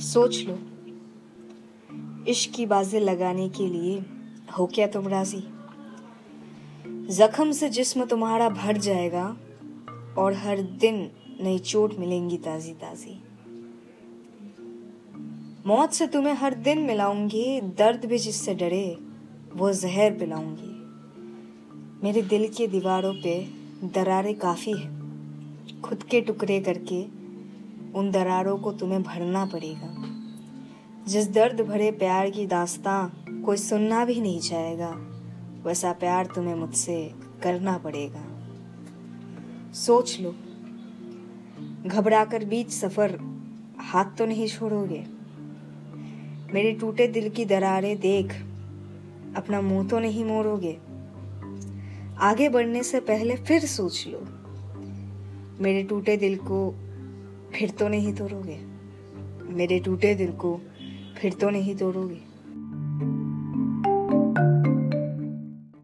सोच लो। इश्क की बाजें लगाने के लिए हो क्या तुम राज़ी? जख्म से जिस्म तुम्हारा भर जाएगा और हर दिन नई चोट मिलेंगी ताजी ताजी मौत से तुम्हें हर दिन मिलाऊँगी, दर्द भी जिससे डरे, वो जहर पिलाऊँगी। मेरे दिल की दीवारों पे दरारें काफ़ी है। खुद के टुकड़े करके उन दरारों को तुम्हें भरना पड़ेगा। जिस दर्द भरे प्यार की दास्तां कोई सुनना भी नहीं चाहेगा, वैसा प्यार तुम्हें मुझसे करना पड़ेगा। सोच लो, घबराकर बीच सफ़र हाथ तो नहीं छोड़ोगे। मेरे टूटे दिल की दरारें देख अपना मुँह तो नहीं मोड़ोगे। आगे बढ़ने से पहले फिर सोच लो, मेरे टूटे दिल को फिर तो नहीं तोड़ोगे। मेरे टूटे दिल को फिर तो नहीं तोड़ोगे।